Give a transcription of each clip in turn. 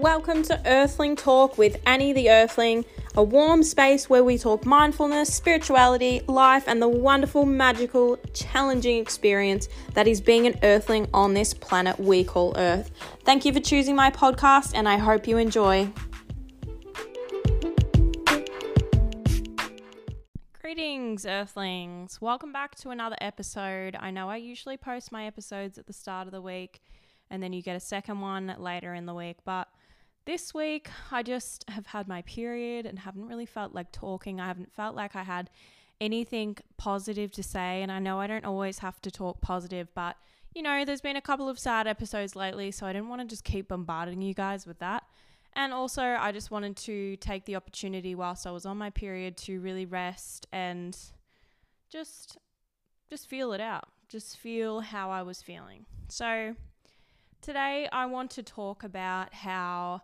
welcome to Earthling Talk with Annie the Earthling, a warm space where we talk mindfulness, spirituality, life, and the wonderful, magical, challenging experience that is being an Earthling on this planet we call Earth. Thank you for choosing my podcast, and I hope you enjoy. Greetings, Earthlings. Welcome back to another episode. I know I usually post my episodes at the start of the week and then you get a second one later in the week, but this week I just have had my period and haven't really felt like talking. I haven't felt like I had anything positive to say, and I know I don't always have to talk positive, but you know, there's been a couple of sad episodes lately, so I didn't want to just keep bombarding you guys with that. And also, I just wanted to take the opportunity whilst I was on my period to really rest and just just feel it out. Just feel how I was feeling. So, today I want to talk about how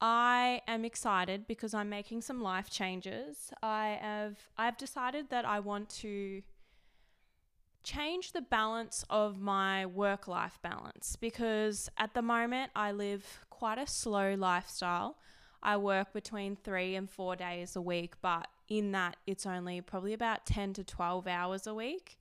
I am excited because I'm making some life changes. I have I've decided that I want to change the balance of my work life balance because at the moment I live quite a slow lifestyle. I work between three and four days a week, but in that, it's only probably about 10 to 12 hours a week.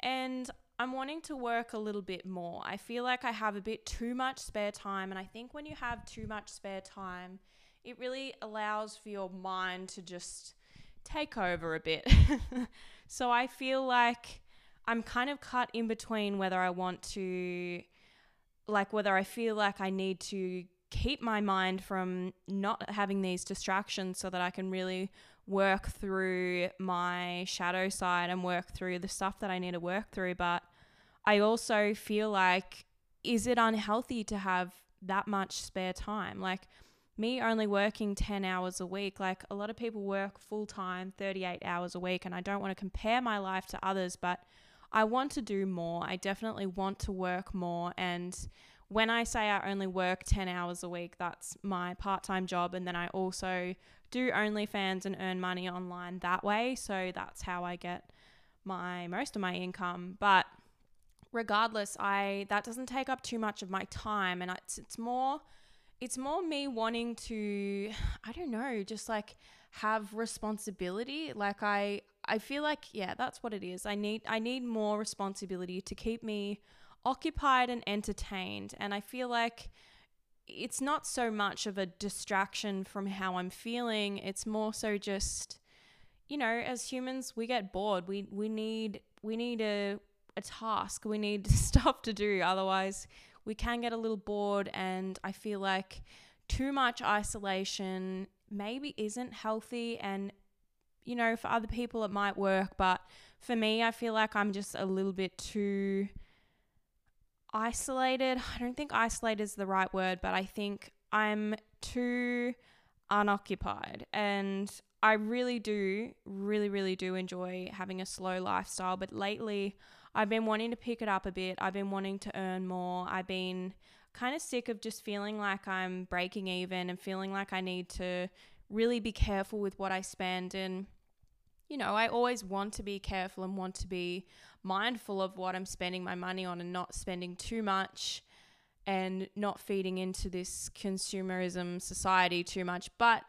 And I'm wanting to work a little bit more. I feel like I have a bit too much spare time. And I think when you have too much spare time, it really allows for your mind to just take over a bit. so I feel like I'm kind of cut in between whether I want to, like, whether I feel like I need to keep my mind from not having these distractions so that I can really work through my shadow side and work through the stuff that I need to work through. But I also feel like, is it unhealthy to have that much spare time? Like, me only working 10 hours a week, like a lot of people work full time, 38 hours a week, and I don't want to compare my life to others, but I want to do more. I definitely want to work more. And when I say I only work 10 hours a week, that's my part time job. And then I also do OnlyFans and earn money online that way. So that's how I get my most of my income. But regardless, I that doesn't take up too much of my time. And it's, it's more. It's more me wanting to, I don't know, just like have responsibility. Like I, I feel like yeah, that's what it is. I need I need more responsibility to keep me occupied and entertained. And I feel like it's not so much of a distraction from how I'm feeling. It's more so just, you know, as humans, we get bored. We we need we need a a task. We need stuff to do. Otherwise, we can get a little bored. And I feel like too much isolation maybe isn't healthy. And you know, for other people it might work, but for me, I feel like I'm just a little bit too isolated. I don't think isolated is the right word, but I think I'm too unoccupied. And I really do, really, really do enjoy having a slow lifestyle. But lately, I've been wanting to pick it up a bit. I've been wanting to earn more. I've been kind of sick of just feeling like I'm breaking even and feeling like I need to really be careful with what I spend. And, you know, I always want to be careful and want to be mindful of what I'm spending my money on and not spending too much and not feeding into this consumerism society too much. But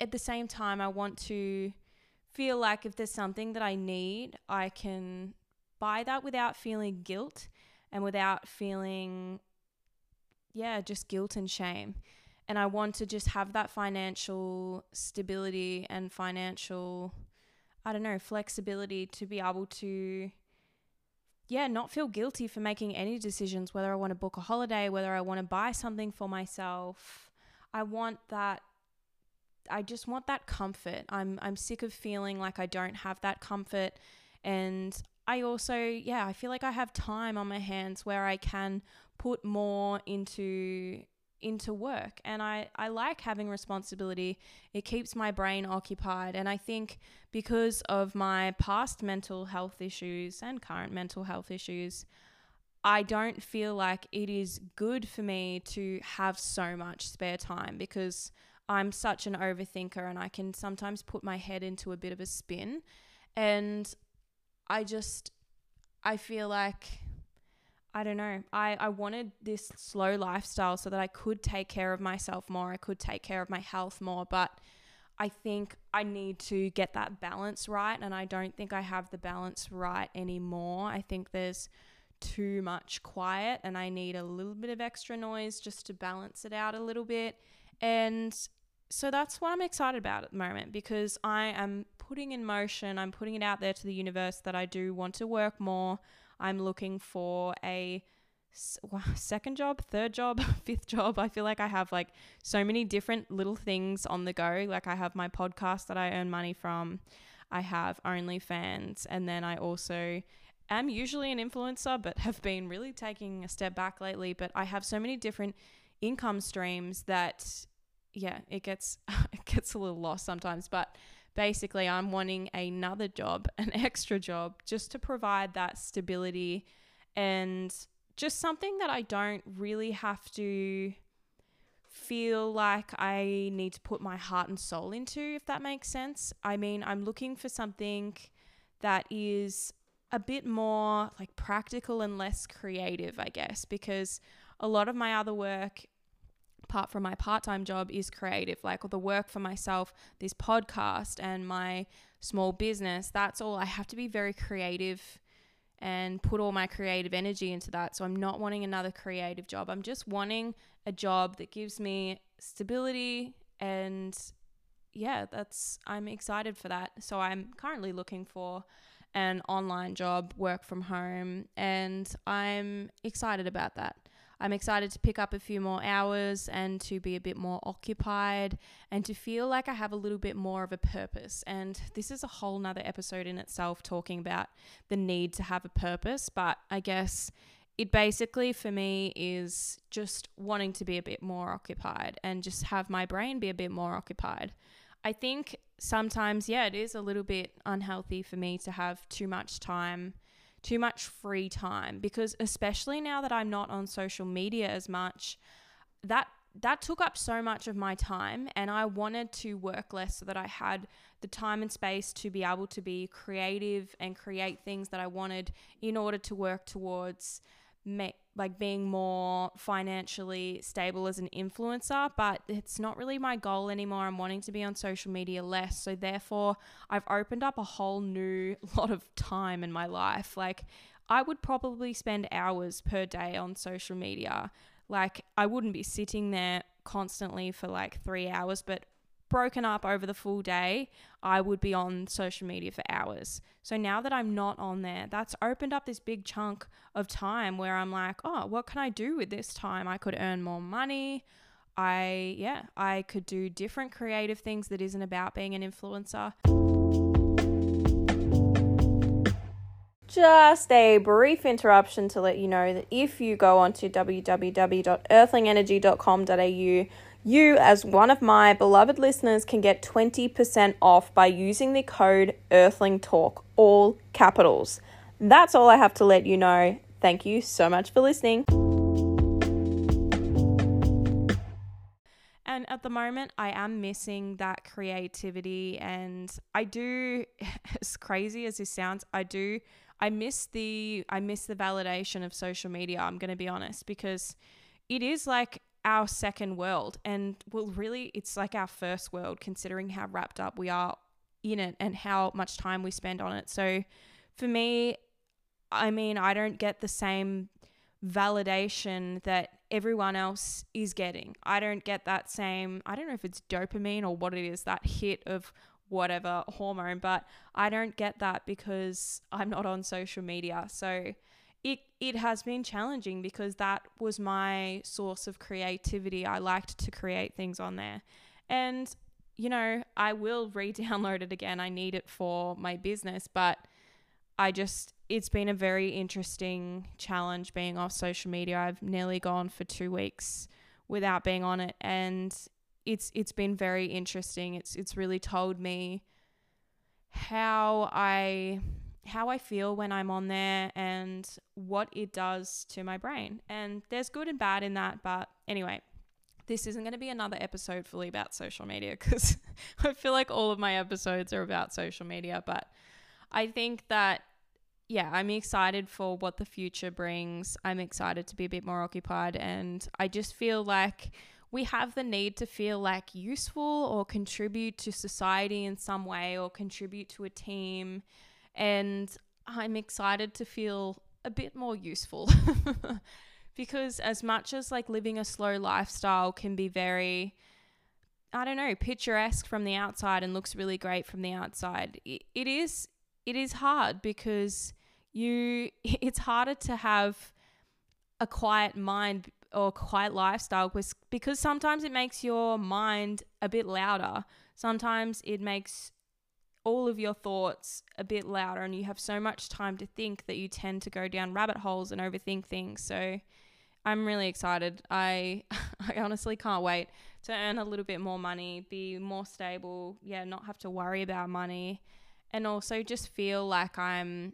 at the same time, I want to feel like if there's something that I need, I can buy that without feeling guilt and without feeling, yeah, just guilt and shame. And I want to just have that financial stability and financial, I don't know, flexibility to be able to yeah, not feel guilty for making any decisions, whether I want to book a holiday, whether I want to buy something for myself. I want that I just want that comfort. I'm I'm sick of feeling like I don't have that comfort and I also yeah, I feel like I have time on my hands where I can put more into into work and I, I like having responsibility. It keeps my brain occupied. And I think because of my past mental health issues and current mental health issues, I don't feel like it is good for me to have so much spare time because I'm such an overthinker and I can sometimes put my head into a bit of a spin. And I just, I feel like I don't know. I, I wanted this slow lifestyle so that I could take care of myself more. I could take care of my health more. But I think I need to get that balance right. And I don't think I have the balance right anymore. I think there's too much quiet and I need a little bit of extra noise just to balance it out a little bit. And so that's what I'm excited about at the moment because I am putting in motion, I'm putting it out there to the universe that I do want to work more. I'm looking for a second job, third job, fifth job. I feel like I have like so many different little things on the go. Like I have my podcast that I earn money from. I have OnlyFans, and then I also am usually an influencer, but have been really taking a step back lately. But I have so many different income streams that, yeah, it gets it gets a little lost sometimes. But basically, I'm wanting another job, an extra job, just to provide that stability and just something that I don't really have to feel like I need to put my heart and soul into, if that makes sense. I mean, I'm looking for something that is a bit more like practical and less creative, I guess, because a lot of my other work apart from my part-time job is creative like the work for myself this podcast and my small business that's all. I have to be very creative and put all my creative energy into that so i'm not wanting another creative job. I'm just wanting a job that gives me stability and yeah that's i'm excited for that. So i'm currently looking for an online job, work from home, and I'm excited about that. I'm excited to pick up a few more hours and to be a bit more occupied and to feel like I have a little bit more of a purpose. And this is a whole nother episode in itself talking about the need to have a purpose. But I guess it basically for me is just wanting to be a bit more occupied and just have my brain be a bit more occupied. I think sometimes, yeah, it is a little bit unhealthy for me to have too much time, too much free time, because especially now that I'm not on social media as much, that that took up so much of my time and I wanted to work less so that I had the time and space to be able to be creative and create things that I wanted in order to work towards like being more financially stable as an influencer, but it's not really my goal anymore. I'm wanting to be on social media less. So therefore, I've opened up a whole new lot of time in my life. Like I would probably spend hours per day on social media. Like I wouldn't be sitting there constantly for like 3 hours, but broken up over the full day, I would be on social media for hours. So now that I'm not on there, that's opened up this big chunk of time where I'm like, oh, what can I do with this time? I could earn more money. I, yeah, I could do different creative things that isn't about being an influencer. Just a brief interruption to let you know that if you go onto www.earthlingenergy.com.au, you, as one of my beloved listeners, can get 20% off by using the code EarthlingTalk, all capitals. That's all I have to let you know. Thank you so much for listening. And at the moment, I am missing that creativity. And I do, as crazy as this sounds, I do, I miss the, I miss the validation of social media. I'm going to be honest because it is like our second world. And well, really, it's like our first world, considering how wrapped up we are in it and how much time we spend on it. So for me, I mean, I don't get the same validation that everyone else is getting. I don't get that same, I don't know if it's dopamine or what it is, that hit of whatever hormone, but I don't get that because I'm not on social media. So it it has been challenging because that was my source of creativity. I liked to create things on there. And you know, I will re-download it again. I need it for my business, but I just it's been a very interesting challenge being off social media. I've nearly gone for 2 weeks without being on it and it's it's been very interesting. It's it's really told me how I how I feel when I'm on there and what it does to my brain. And there's good and bad in that. But anyway, this isn't going to be another episode fully about social media because I feel like all of my episodes are about social media. But I think that yeah, I'm excited for what the future brings. I'm excited to be a bit more occupied. And I just feel like we have the need to feel like useful or contribute to society in some way or contribute to a team. And I'm excited to feel a bit more useful because as much as like living a slow lifestyle can be very I don't know, picturesque from the outside and looks really great from the outside. It, it is it is hard because you it's harder to have a quiet mind or quiet lifestyle because sometimes it makes your mind a bit louder. Sometimes it makes all of your thoughts a bit louder and you have so much time to think that you tend to go down rabbit holes and overthink things. So I'm really excited. I I honestly can't wait to earn a little bit more money, be more stable, yeah, not have to worry about money and also just feel like I'm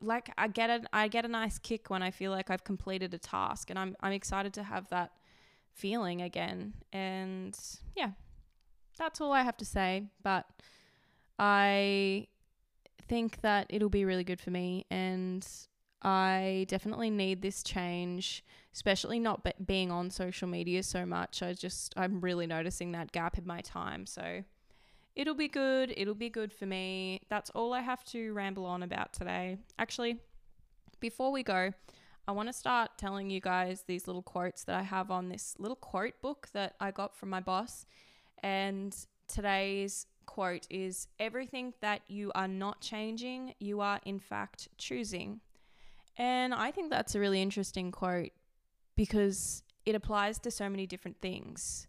like I get a I get a nice kick when I feel like I've completed a task and I'm I'm excited to have that feeling again. And yeah. That's all I have to say, but I think that it'll be really good for me and I definitely need this change, especially not be- being on social media so much. I just, I'm really noticing that gap in my time. So it'll be good. It'll be good for me. That's all I have to ramble on about today. Actually, before we go, I want to start telling you guys these little quotes that I have on this little quote book that I got from my boss. And today's quote is Everything that you are not changing, you are in fact choosing. And I think that's a really interesting quote because it applies to so many different things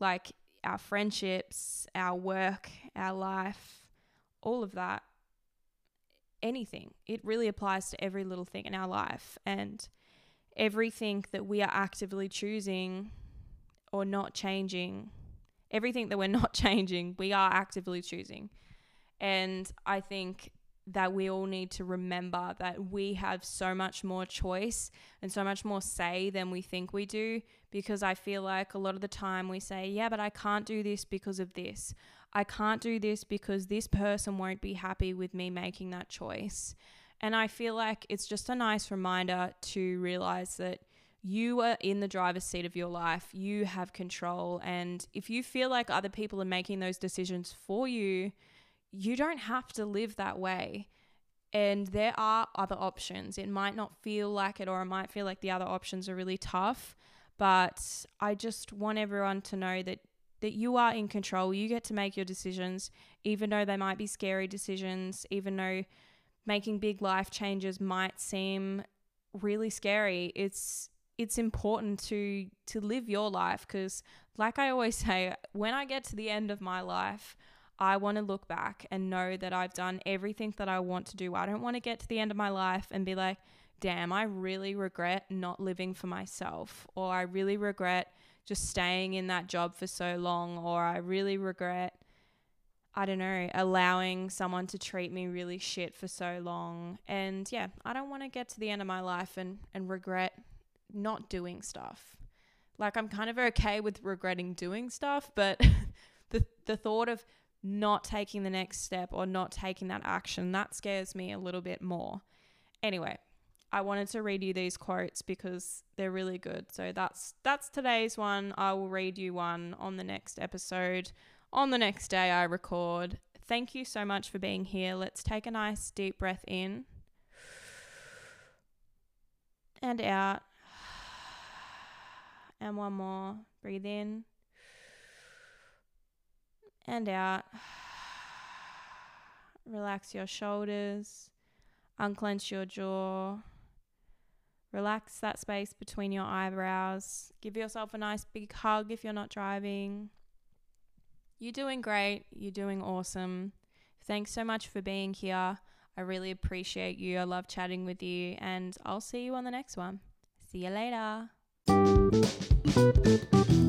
like our friendships, our work, our life, all of that. Anything. It really applies to every little thing in our life. And everything that we are actively choosing or not changing everything that we're not changing, we are actively choosing. And I think that we all need to remember that we have so much more choice and so much more say than we think we do. Because I feel like a lot of the time we say, yeah, but I can't do this because of this. I can't do this because this person won't be happy with me making that choice. And I feel like it's just a nice reminder to realize that you are in the driver's seat of your life. You have control. And if you feel like other people are making those decisions for you, you don't have to live that way. And there are other options. It might not feel like it, or it might feel like the other options are really tough. But I just want everyone to know that that you are in control. You get to make your decisions, even though they might be scary decisions, even though making big life changes might seem really scary. It's it's important to to live your life because like I always say when I get to the end of my life I want to look back and know that I've done everything that I want to do. I don't want to get to the end of my life and be like, damn, I really regret not living for myself, or I really regret just staying in that job for so long, or I really regret, I don't know, allowing someone to treat me really shit for so long. And yeah, I don't want to get to the end of my life and, and regret not doing stuff. Like I'm kind of okay with regretting doing stuff, but the the thought of not taking the next step or not taking that action, that scares me a little bit more. Anyway, I wanted to read you these quotes because they're really good. So that's that's today's one. I will read you one on the next episode. On the next day I record. Thank you so much for being here. Let's take a nice deep breath in and out. And one more. Breathe in and out. Relax your shoulders, unclench your jaw. Relax that space between your eyebrows. Give yourself a nice big hug if you're not driving. You're doing great. You're doing awesome. Thanks so much for being here. I really appreciate you. I love chatting with you, and I'll see you on the next one. See you later. Thank you.